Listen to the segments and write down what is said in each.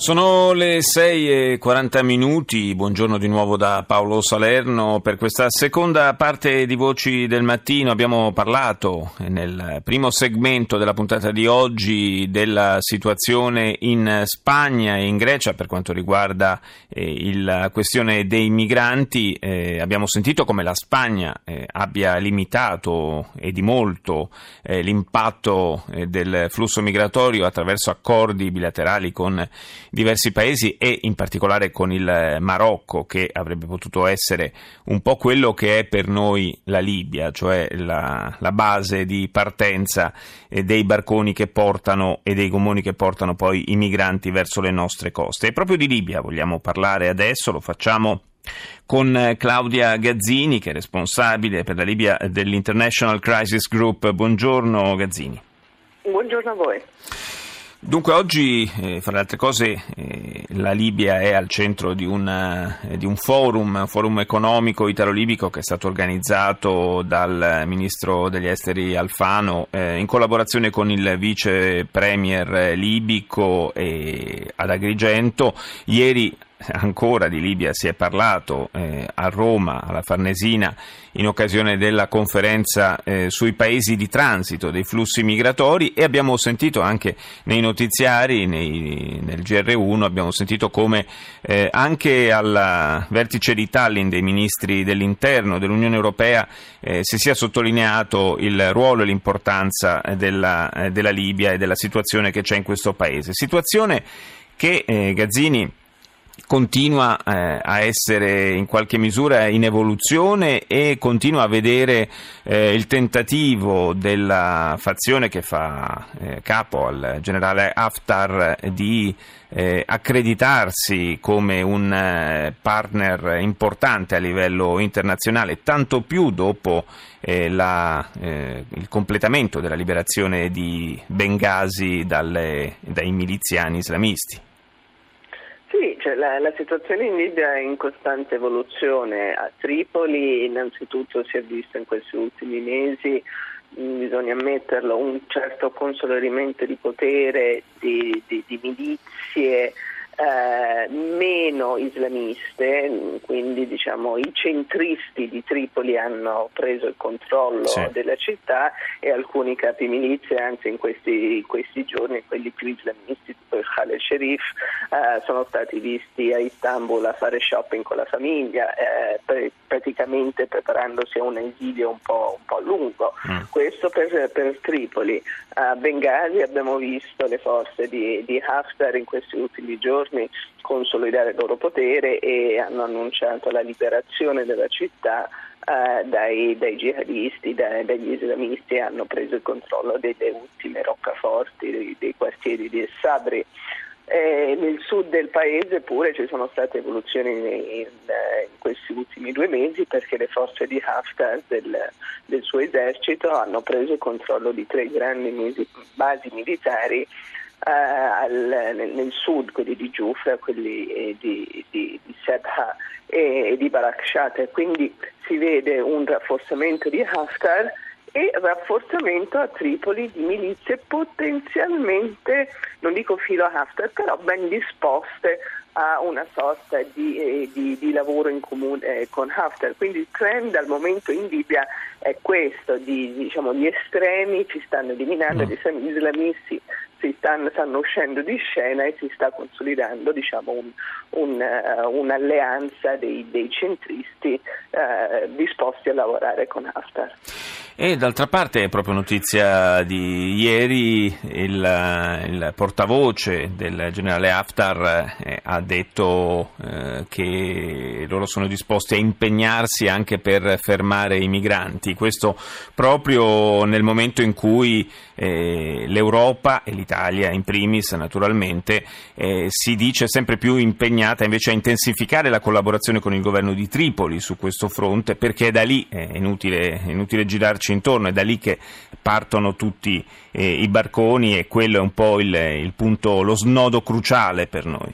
Sono le 6 e 40 minuti, buongiorno di nuovo da Paolo Salerno. Per questa seconda parte di Voci del Mattino abbiamo parlato nel primo segmento della puntata di oggi della situazione in Spagna e in Grecia per quanto riguarda eh, la questione dei migranti. Eh, abbiamo sentito come la Spagna eh, abbia limitato e di molto eh, l'impatto eh, del flusso migratorio attraverso accordi bilaterali con diversi paesi e in particolare con il Marocco che avrebbe potuto essere un po' quello che è per noi la Libia, cioè la, la base di partenza eh, dei barconi che portano e dei gommoni che portano poi i migranti verso le nostre coste. E proprio di Libia vogliamo parlare adesso, lo facciamo con Claudia Gazzini che è responsabile per la Libia dell'International Crisis Group. Buongiorno Gazzini. Buongiorno a voi. Dunque oggi, eh, fra le altre cose, eh, la Libia è al centro di, una, eh, di un forum, un forum economico italo-libico che è stato organizzato dal ministro degli esteri Alfano eh, in collaborazione con il vice premier libico ad Agrigento. Ieri ancora di Libia si è parlato eh, a Roma, alla Farnesina, in occasione della conferenza eh, sui paesi di transito dei flussi migratori e abbiamo sentito anche nei notiziari, nei, nel GR1, abbiamo sentito come eh, anche al vertice di Tallinn dei ministri dell'interno dell'Unione Europea eh, si sia sottolineato il ruolo e l'importanza della, eh, della Libia e della situazione che c'è in questo paese. Situazione che eh, Gazzini continua eh, a essere in qualche misura in evoluzione e continua a vedere eh, il tentativo della fazione che fa eh, capo al generale Haftar di eh, accreditarsi come un eh, partner importante a livello internazionale, tanto più dopo eh, la, il completamento della liberazione di Bengasi dalle, dai miliziani islamisti. Cioè la, la, situazione in Libia è in costante evoluzione. A Tripoli innanzitutto si è visto in questi ultimi mesi, mm, bisogna ammetterlo, un certo consolidamento di potere, di, di, di milizie eh, meno islamiste, quindi diciamo, i centristi di Tripoli hanno preso il controllo sì. della città e alcuni capi milizie, anzi in questi, questi giorni quelli più islamisti, tipo il Khaled Sharif, eh, sono stati visti a Istanbul a fare shopping con la famiglia, eh, per, praticamente preparandosi a un esilio un po', un po lungo. Mm. Questo per, per, Tripoli. A Benghazi abbiamo visto le forze di, di Haftar in questi ultimi giorni giorni consolidare il loro potere e hanno annunciato la liberazione della città eh, dai, dai, jihadisti, dai, dagli islamisti e hanno preso il controllo delle ultime roccaforti, dei, dei quartieri di Sabri. Eh, nel sud del paese pure ci sono state evoluzioni in, in, in, questi ultimi due mesi perché le forze di Haftar del, del suo esercito hanno preso il controllo di tre grandi basi militari al, nel, nel, sud, quelli di Giufra, quelli eh, di, di, di Sebha e, di Barakshata. Quindi si vede un rafforzamento di Haftar e rafforzamento a Tripoli di milizie potenzialmente, non dico filo a Haftar, però ben disposte a una sorta di, eh, di, di lavoro in comune eh, con Haftar. Quindi il trend al momento in Libia è questo, di, diciamo, gli estremi ci stanno eliminando, mm. gli islamisti si stanno, stanno, uscendo di scena e si sta consolidando diciamo, un, un, uh, un'alleanza dei, dei centristi uh, disposti a lavorare con Haftar. E d'altra parte è proprio notizia di ieri il, il portavoce del generale Haftar eh, ha detto eh, che loro sono disposti a impegnarsi anche per fermare i migranti, questo proprio nel momento in cui eh, l'Europa e l'Italia in primis naturalmente eh, si dice sempre più impegnata invece a intensificare la collaborazione con il governo di Tripoli su questo fronte perché è da lì, è inutile, è inutile girarci metterci intorno, è da lì che partono tutti eh, i barconi e quello è un po' il, il punto, lo snodo cruciale per noi.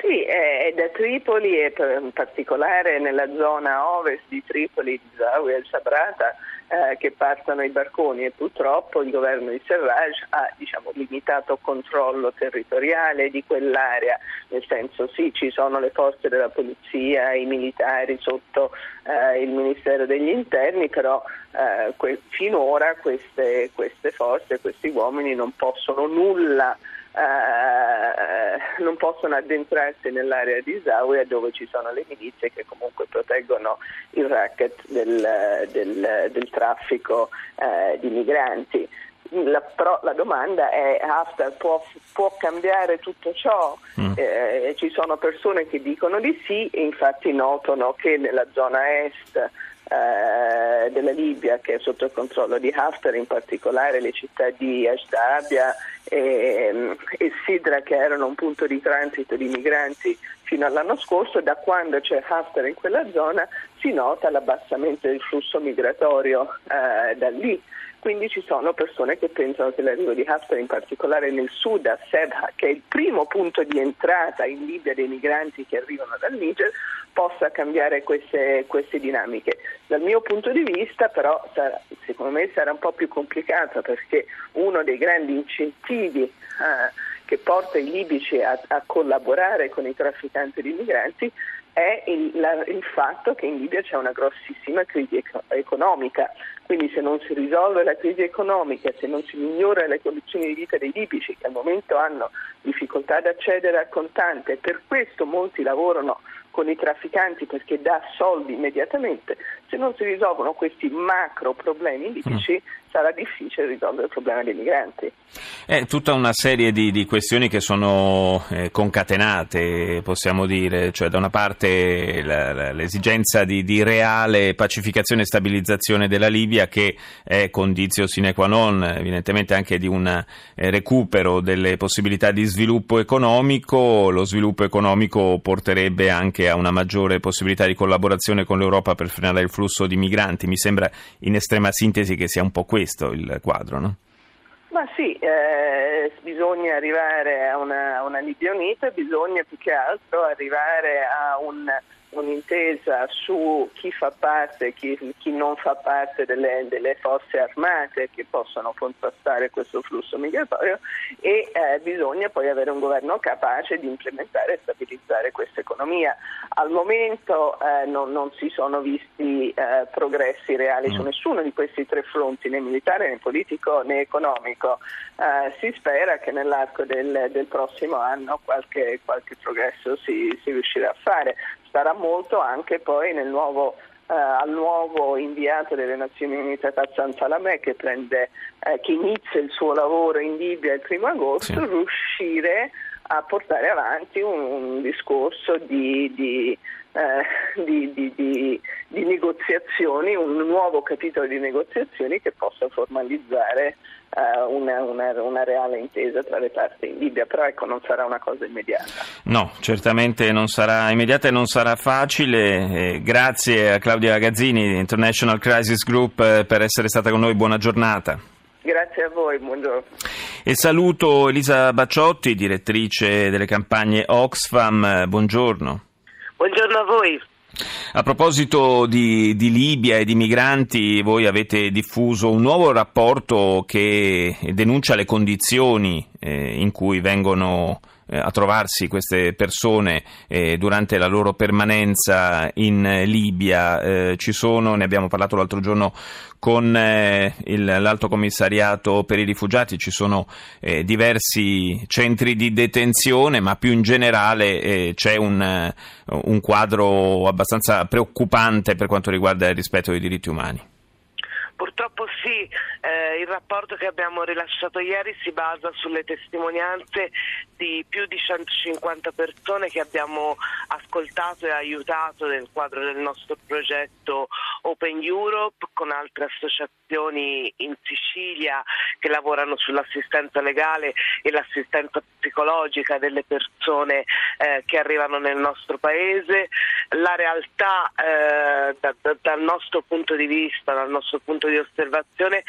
Sì, è da Tripoli e in particolare nella zona ovest di Tripoli, di Zawi e Sabrata, eh, che partono i barconi e purtroppo il governo di Serraj ha diciamo, limitato controllo territoriale di quell'area, nel senso sì ci sono le forze della polizia, i militari sotto eh, il Ministero degli Interni, però eh, que- finora queste, queste forze, questi uomini non possono nulla eh, non possono addentrarsi nell'area di Zawiya dove ci sono le milizie che comunque proteggono il racket del, del, del traffico eh, di migranti. La, però la domanda è Haftar può, può cambiare tutto ciò? Mm. Eh, ci sono persone che dicono di sì e infatti notano che nella zona est eh, della Libia che è sotto il controllo di Haftar, in particolare le città di Ashdabia e, e Sidra che erano un punto di transito di migranti fino all'anno scorso, da quando c'è Haftar in quella zona si nota l'abbassamento del flusso migratorio eh, da lì. Quindi ci sono persone che pensano che l'arrivo di Haftar, in particolare nel sud, a Sebha, che è il primo punto di entrata in Libia dei migranti che arrivano dal Niger, possa cambiare queste, queste dinamiche. Dal mio punto di vista però sarà, secondo me sarà un po' più complicato perché uno dei grandi incentivi eh, che porta i libici a, a collaborare con i trafficanti di migranti è il, la, il, fatto che in Libia c'è una grossissima crisi economica, quindi se non si risolve la crisi economica, se non si migliora le condizioni di vita dei libici che al momento hanno difficoltà ad accedere al contante per questo molti lavorano con i trafficanti perché dà soldi immediatamente, se non si risolvono questi macro problemi libici mm. sarà difficile risolvere il problema dei migranti. È tutta una serie di, di questioni che sono eh, concatenate, possiamo dire, cioè da una parte la, la, l'esigenza di, di, reale pacificazione e stabilizzazione della Libia che è condizio sine qua non evidentemente anche di un eh, recupero delle possibilità di sviluppo economico, lo sviluppo economico porterebbe anche a una maggiore possibilità di collaborazione con l'Europa per frenare il flusso di migranti, mi sembra in estrema sintesi che sia un po' questo il quadro, no? Ma sì, eh, bisogna arrivare a una, una Libia unita, bisogna più che altro arrivare a un un'intesa su chi fa parte e chi, chi, non fa parte delle, delle, forze armate che possono contrastare questo flusso migratorio e eh, bisogna poi avere un governo capace di implementare e stabilizzare questa economia. Al momento eh, non, non, si sono visti eh, progressi reali su mm. nessuno di questi tre fronti, né militare né politico né economico. Eh, si spera che nell'arco del, del prossimo anno qualche, qualche progresso si, si riuscirà a fare starà molto anche poi nuovo, eh, al nuovo inviato delle Nazioni Unite Tazzan Salamè che, prende, eh, che inizia il suo lavoro in Libia il primo agosto, sì. riuscire a portare avanti un, un discorso di, di, eh, di, di, negoziazioni, un nuovo capitolo di negoziazioni che possa formalizzare eh, una, una, una, reale intesa tra le parti in Libia, però ecco non sarà una cosa immediata. No, certamente non sarà immediata e non sarà facile. Eh, grazie a Claudia Gazzini, International Crisis Group, eh, per essere stata con noi. Buona giornata. Grazie a voi, buongiorno. E saluto Elisa Bacciotti, direttrice delle campagne Oxfam. Buongiorno. Buongiorno a voi. A proposito di, di, Libia e di migranti, voi avete diffuso un nuovo rapporto che denuncia le condizioni eh, in cui vengono a trovarsi queste persone eh, durante la loro permanenza in Libia. Eh, ci sono, ne abbiamo parlato l'altro giorno con eh, il, l'Alto Commissariato per i rifugiati, ci sono eh, diversi centri di detenzione, ma più in generale eh, c'è un, un quadro abbastanza preoccupante per quanto riguarda il rispetto dei diritti umani. Purtroppo sì, eh, il rapporto che abbiamo rilasciato ieri si basa sulle testimonianze di più di 150 persone che abbiamo ascoltato e aiutato nel quadro del nostro progetto Open Europe, con altre associazioni in Sicilia che lavorano sull'assistenza legale e l'assistenza psicologica delle persone eh, che arrivano nel nostro paese. La realtà eh, da, da, dal nostro punto di vista, dal nostro punto di osservazione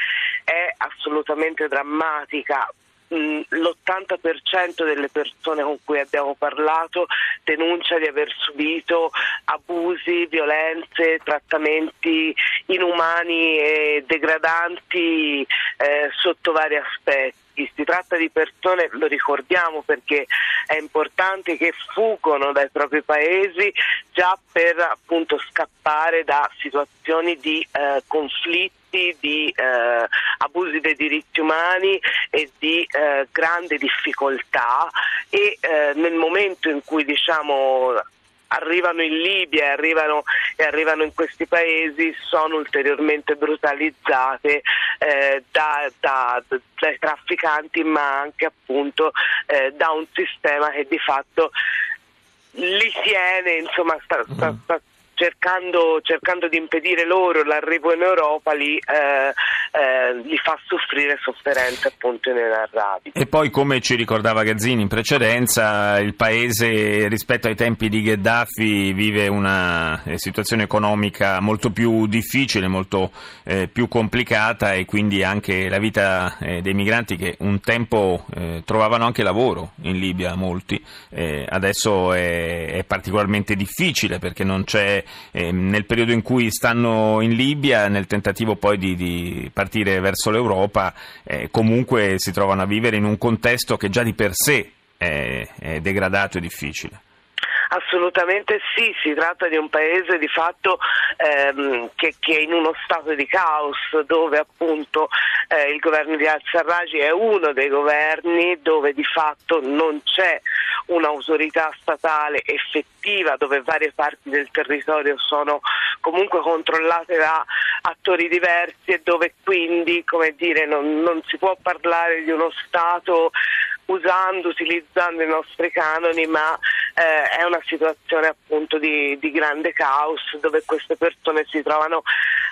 è assolutamente drammatica l'80% delle persone con cui abbiamo parlato denuncia di aver subito abusi, violenze, trattamenti inumani e degradanti eh, sotto vari aspetti. Si tratta di persone, lo ricordiamo perché è importante, che fuggono dai propri paesi già per appunto scappare da situazioni di eh, conflitto di eh, abusi dei diritti umani e di eh, grande difficoltà e eh, nel momento in cui diciamo arrivano in Libia e arrivano, e arrivano, in questi paesi sono ulteriormente brutalizzate eh, da, da, dai trafficanti ma anche appunto eh, da un sistema che di fatto li tiene, insomma sta, sta, sta cercando, cercando, di impedire loro l'arrivo in Europa li, eh, eh, li fa soffrire sofferenze appunto inenarrabili. E poi come ci ricordava Gazzini in precedenza il paese rispetto ai tempi di Gheddafi vive una eh, situazione economica molto più difficile, molto eh, più complicata e quindi anche la vita eh, dei migranti che un tempo eh, trovavano anche lavoro in Libia molti, adesso è, è particolarmente difficile perché non c'è eh, nel periodo in cui stanno in Libia, nel tentativo poi di, di partire verso l'Europa, eh, comunque si trovano a vivere in un contesto che già di per sé è, è degradato e difficile. Assolutamente sì, si tratta di un paese di fatto ehm, che, che, è in uno stato di caos dove appunto eh, il governo di al-Sarraj è uno dei governi dove di fatto non c'è un'autorità statale effettiva dove varie parti del territorio sono comunque controllate da attori diversi e dove quindi dire, non, non si può parlare di uno Stato usando, utilizzando i nostri canoni, ma eh, è una situazione appunto di, di, grande caos dove queste persone si trovano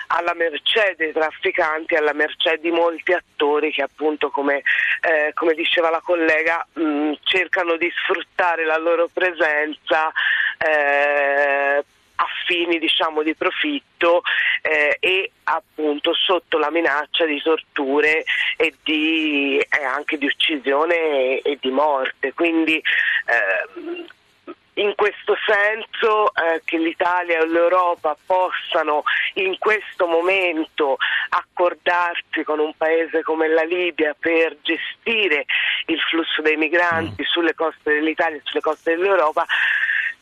alla mercé dei trafficanti, alla mercé di molti attori che appunto come, eh, come diceva la collega mh, cercano di sfruttare la loro presenza eh, a fini diciamo, di profitto eh, e appunto sotto la minaccia di torture e, di, eh, anche di uccisione e, e di morte. Quindi eh, in questo senso eh, che l'Italia e l'Europa possano in questo momento accordarsi con un paese come la Libia per gestire il flusso dei migranti mm. sulle coste dell'Italia e sulle coste dell'Europa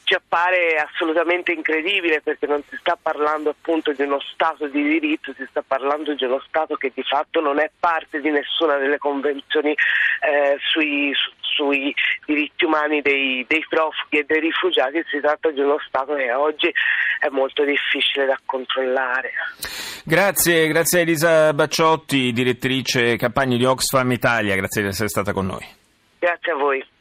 ci appare assolutamente incredibile perché non si sta parlando appunto di uno Stato di diritto, si sta parlando di uno Stato che di fatto non è parte di nessuna delle convenzioni eh, sui, su, sui, diritti umani dei, dei profughi e dei rifugiati, si tratta di uno Stato che oggi è molto difficile da controllare. Grazie, grazie a Elisa Bacciotti, direttrice campagne di Oxfam Italia, grazie di essere stata con noi. Grazie a voi.